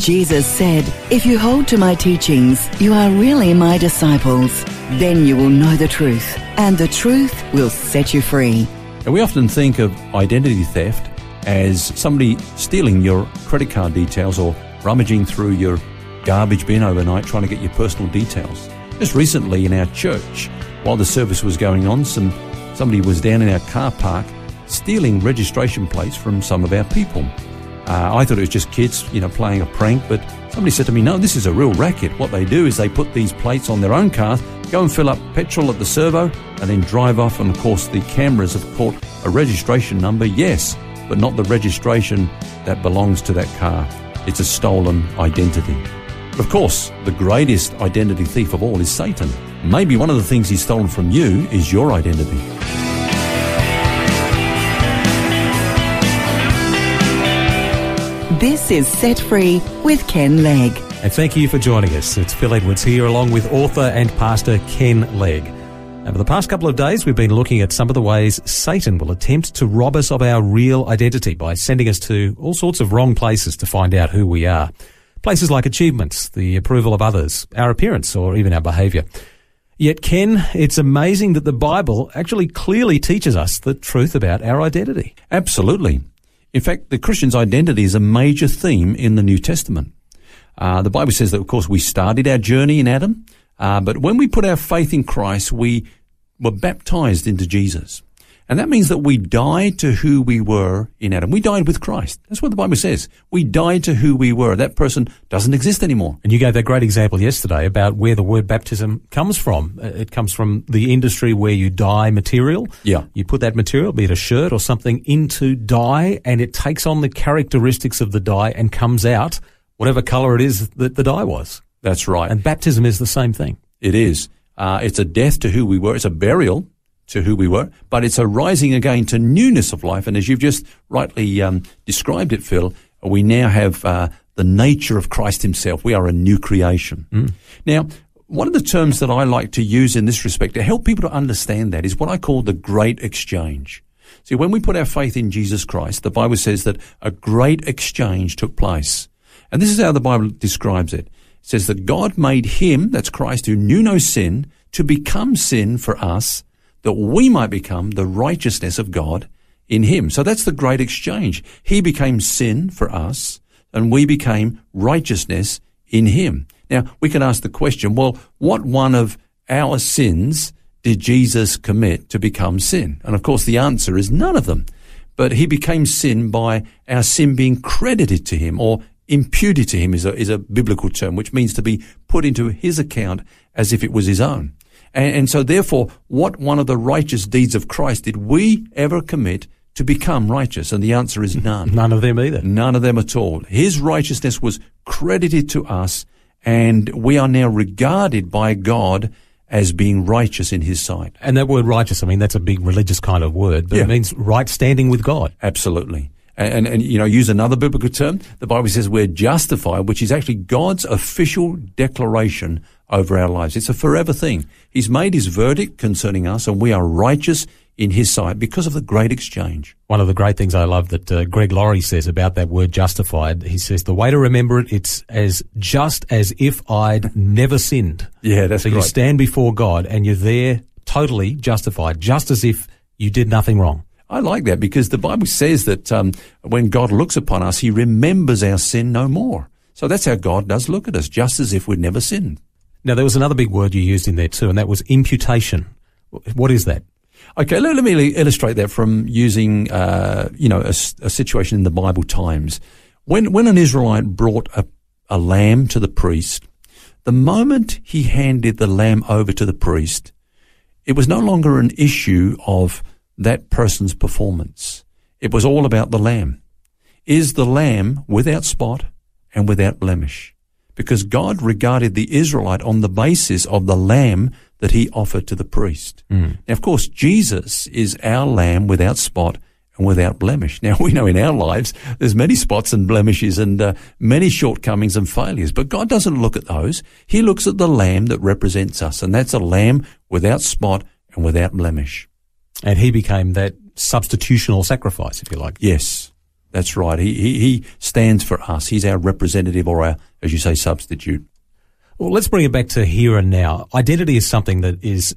Jesus said, If you hold to my teachings, you are really my disciples. Then you will know the truth, and the truth will set you free. And we often think of identity theft as somebody stealing your credit card details or rummaging through your garbage bin overnight trying to get your personal details. Just recently in our church, while the service was going on, some somebody was down in our car park stealing registration plates from some of our people. Uh, I thought it was just kids, you know, playing a prank, but somebody said to me, no, this is a real racket. What they do is they put these plates on their own cars, go and fill up petrol at the servo, and then drive off. And of course, the cameras have caught a registration number, yes, but not the registration that belongs to that car. It's a stolen identity. Of course, the greatest identity thief of all is Satan. Maybe one of the things he's stolen from you is your identity. This is Set Free with Ken Legg. And thank you for joining us. It's Phil Edwards here, along with author and pastor Ken Legg. Over the past couple of days, we've been looking at some of the ways Satan will attempt to rob us of our real identity by sending us to all sorts of wrong places to find out who we are. Places like achievements, the approval of others, our appearance, or even our behaviour. Yet, Ken, it's amazing that the Bible actually clearly teaches us the truth about our identity. Absolutely. In fact, the Christian's identity is a major theme in the New Testament. Uh, the Bible says that, of course, we started our journey in Adam, uh, but when we put our faith in Christ, we were baptized into Jesus. And that means that we died to who we were in Adam. We died with Christ. That's what the Bible says. We died to who we were. That person doesn't exist anymore. And you gave that great example yesterday about where the word baptism comes from. Uh, It comes from the industry where you dye material. Yeah. You put that material, be it a shirt or something, into dye and it takes on the characteristics of the dye and comes out whatever color it is that the dye was. That's right. And baptism is the same thing. It is. Uh, it's a death to who we were. It's a burial to who we were, but it's a rising again to newness of life. And as you've just rightly um, described it, Phil, we now have uh, the nature of Christ Himself. We are a new creation. Now, one of the terms that I like to use in this respect to help people to understand that is what I call the great exchange. See, when we put our faith in Jesus Christ, the Bible says that a great exchange took place. And this is how the Bible describes it. It says that God made him, that's Christ, who knew no sin, to become sin for us, that we might become the righteousness of God in him. So that's the great exchange. He became sin for us, and we became righteousness in him. Now, we can ask the question, well, what one of our sins did Jesus commit to become sin? And of course, the answer is none of them. But he became sin by our sin being credited to him or imputed to him is a, is a biblical term, which means to be put into his account as if it was his own. And, and so therefore, what one of the righteous deeds of Christ did we ever commit to become righteous? And the answer is none. None of them either. None of them at all. His righteousness was credited to us and we are now regarded by God as being righteous in his sight. And that word righteous, I mean, that's a big religious kind of word, but Yeah. it means right standing with God. Absolutely. And, and, you know, use another biblical term. The Bible says we're justified, which is actually God's official declaration over our lives. It's a forever thing. He's made his verdict concerning us and we are righteous in his sight because of the great exchange. One of the great things I love that uh, Greg Laurie says about that word justified, he says the way to remember it, it's as just as if I'd never sinned. Yeah, that's so you stand before God and you're there totally justified, just as if you did nothing wrong. I like that because the Bible says that um, when God looks upon us, he remembers our sin no more. So that's how God does look at us, just as if we'd never sinned. Now there was another big word you used in there too, and that was imputation. What is that? Okay, let, let me illustrate that from using, uh, you know, a, a situation in the Bible times. When, when an Israelite brought a, a lamb to the priest, the moment he handed the lamb over to the priest, it was no longer an issue of that person's performance. It was all about the lamb. Is the lamb without spot and without blemish. Because God regarded the Israelite on the basis of the lamb that he offered to the priest. Now, of course, Jesus is our lamb without spot and without blemish. Now, we know in our lives there's many spots and blemishes and uh, many shortcomings and failures, but God doesn't look at those. He looks at the lamb that represents us, and that's a lamb without spot and without blemish. And he became that substitutional sacrifice, if you like. Yes, that's right. He, he, he stands for us. He's our representative or our, as you say, substitute. Well, let's bring it back to here and now. Identity is something that is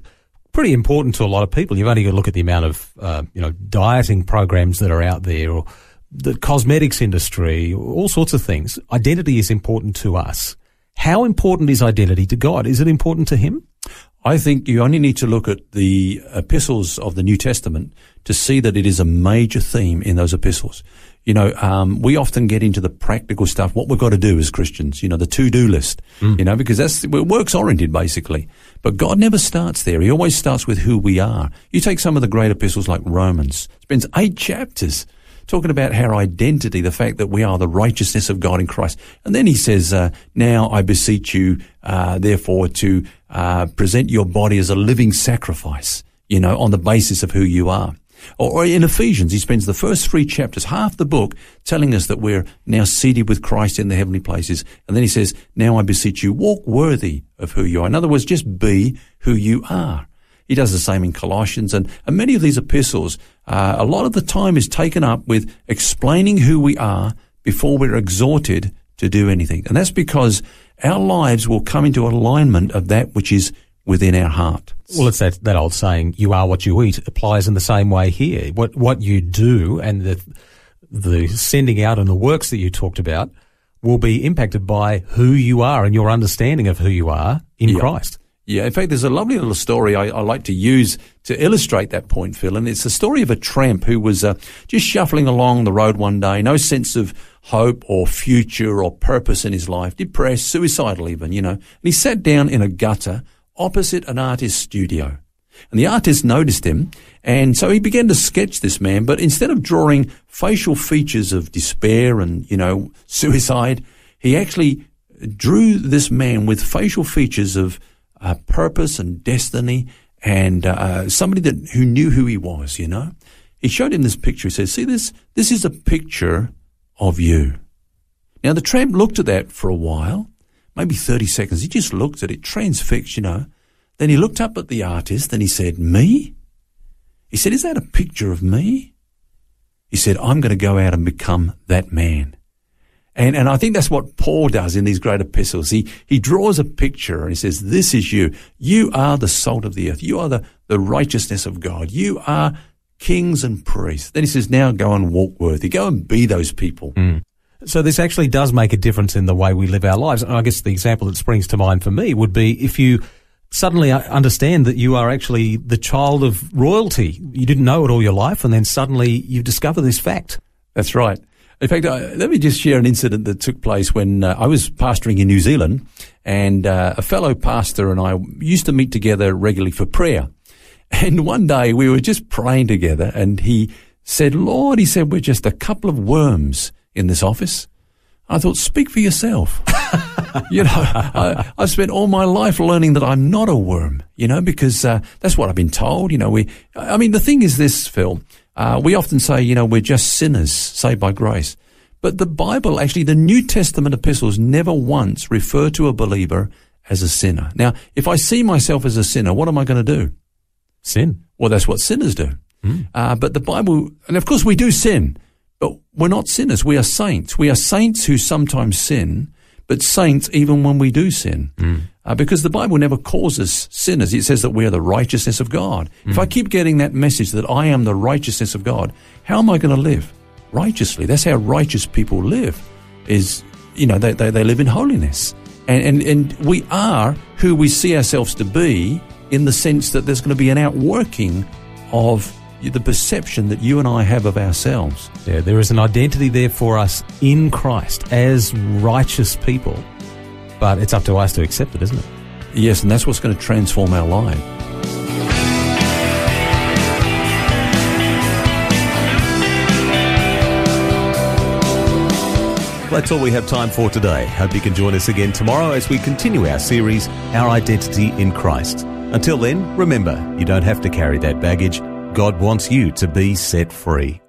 pretty important to a lot of people. You've only got to look at the amount of, uh, you know, dieting programs that are out there or the cosmetics industry, all sorts of things. Identity is important to us. How important is identity to God? Is it important to Him? I think you only need to look at the epistles of the New Testament to see that it is a major theme in those epistles. You know, um, we often get into the practical stuff, what we've got to do as Christians, you know, the to-do list, you know, because that's, we're works oriented basically. But God never starts there. He always starts with who we are. You take some of the great epistles like Romans, spends eight chapters talking about our identity, the fact that we are the righteousness of God in Christ. And then he says, uh, now I beseech you, uh, therefore to, uh, present your body as a living sacrifice, you know, on the basis of who you are. Or, or in Ephesians, he spends the first three chapters, half the book, telling us that we're now seated with Christ in the heavenly places. And then he says, now I beseech you, walk worthy of who you are. In other words, just be who you are. He does the same in Colossians and, and many of these epistles. Uh, a lot of the time is taken up with explaining who we are before we're exhorted to do anything. And that's because our lives will come into alignment of that which is within our heart. Well, it's that, that old saying, you are what you eat, applies in the same way here. What, what you do and the, the sending out and the works that you talked about will be impacted by who you are and your understanding of who you are in Yeah. Christ. Yeah, in fact, there's a lovely little story I, I like to use to illustrate that point, Phil, and it's the story of a tramp who was uh, just shuffling along the road one day, no sense of hope or future or purpose in his life, depressed, suicidal even, you know. And he sat down in a gutter opposite an artist's studio. And the artist noticed him, and so he began to sketch this man, but instead of drawing facial features of despair and, you know, suicide, he actually drew this man with facial features of uh, purpose and destiny and uh, somebody that who knew who he was, you know. He showed him this picture. He says, see this? This is a picture of you. Now the tramp looked at that for a while, maybe 30 seconds. He just looked at it, transfixed, you know. Then he looked up at the artist and he said, me? He said, is that a picture of me? He said, I'm going to go out and become that man. And, and I think that's what Paul does in these great epistles. He, he draws a picture and he says, this is you. You are the salt of the earth. You are the, the righteousness of God. You are kings and priests. Then he says, now go and walk worthy. Go and be those people. So this actually does make a difference in the way we live our lives. And I guess the example that springs to mind for me would be if you suddenly uh, understand that you are actually the child of royalty. You didn't know it all your life, and then suddenly you discover this fact. That's right. In fact, uh, let me just share an incident that took place when uh, I was pastoring in New Zealand, and uh, a fellow pastor and I used to meet together regularly for prayer. And one day we were just praying together, and he said, "Lord," he said, "we're just a couple of worms in this office." I thought, "Speak for yourself." you know, I, I've spent all my life learning that I'm not a worm, you know, because uh, that's what I've been told. You know, we, I mean, the thing is this, Phil, uh, we often say, you know, we're just sinners saved by grace. But the Bible, actually, the New Testament epistles never once refer to a believer as a sinner. Now, if I see myself as a sinner, what am I going to do? Sin. Well, that's what sinners do. Uh, but the Bible, and of course we do sin, but we're not sinners. We are saints. We are saints who sometimes sin, but saints even when we do sin. Uh, because the Bible never calls us sinners. It says that we are the righteousness of God. If I keep getting that message that I am the righteousness of God, how am I going to live? Righteously. That's how righteous people live, is, you know, they, they, they live in holiness. And, and, and we are who we see ourselves to be in the sense that there's going to be an outworking of the perception that you and I have of ourselves. Yeah, there is an identity there for us in Christ as righteous people, but it's up to us to accept it, isn't it? Yes, and that's what's going to transform our life. that's all we have time for today. Hope you can join us again tomorrow as we continue our series, Our Identity in Christ. Until then, remember, you don't have to carry that baggage. God wants you to be set free.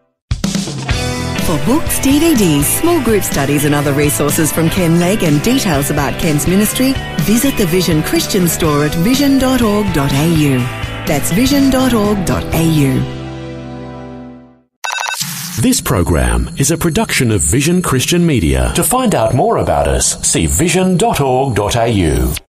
For books, DVDs, small group studies and other resources from Ken Legg and details about Ken's ministry, visit the Vision Christian store at vision.org.au. That's vision.org.au. This program is a production of Vision Christian Media. To find out more about us, see vision.org.au.